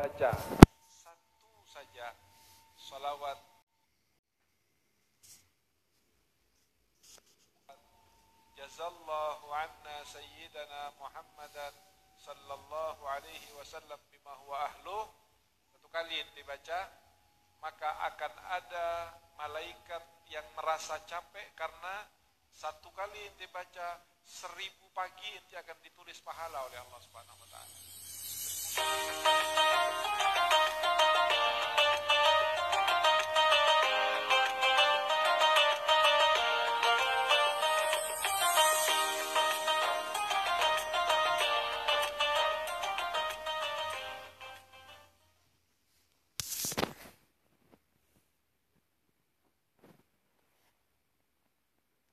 baca satu saja salawat jazallahu anna sayyidana Muhammadan sallallahu alaihi wasallam bima huwa ahluh satu kali dibaca maka akan ada malaikat yang merasa capek karena satu kali dibaca seribu pagi nanti akan ditulis pahala oleh Allah Subhanahu wa taala.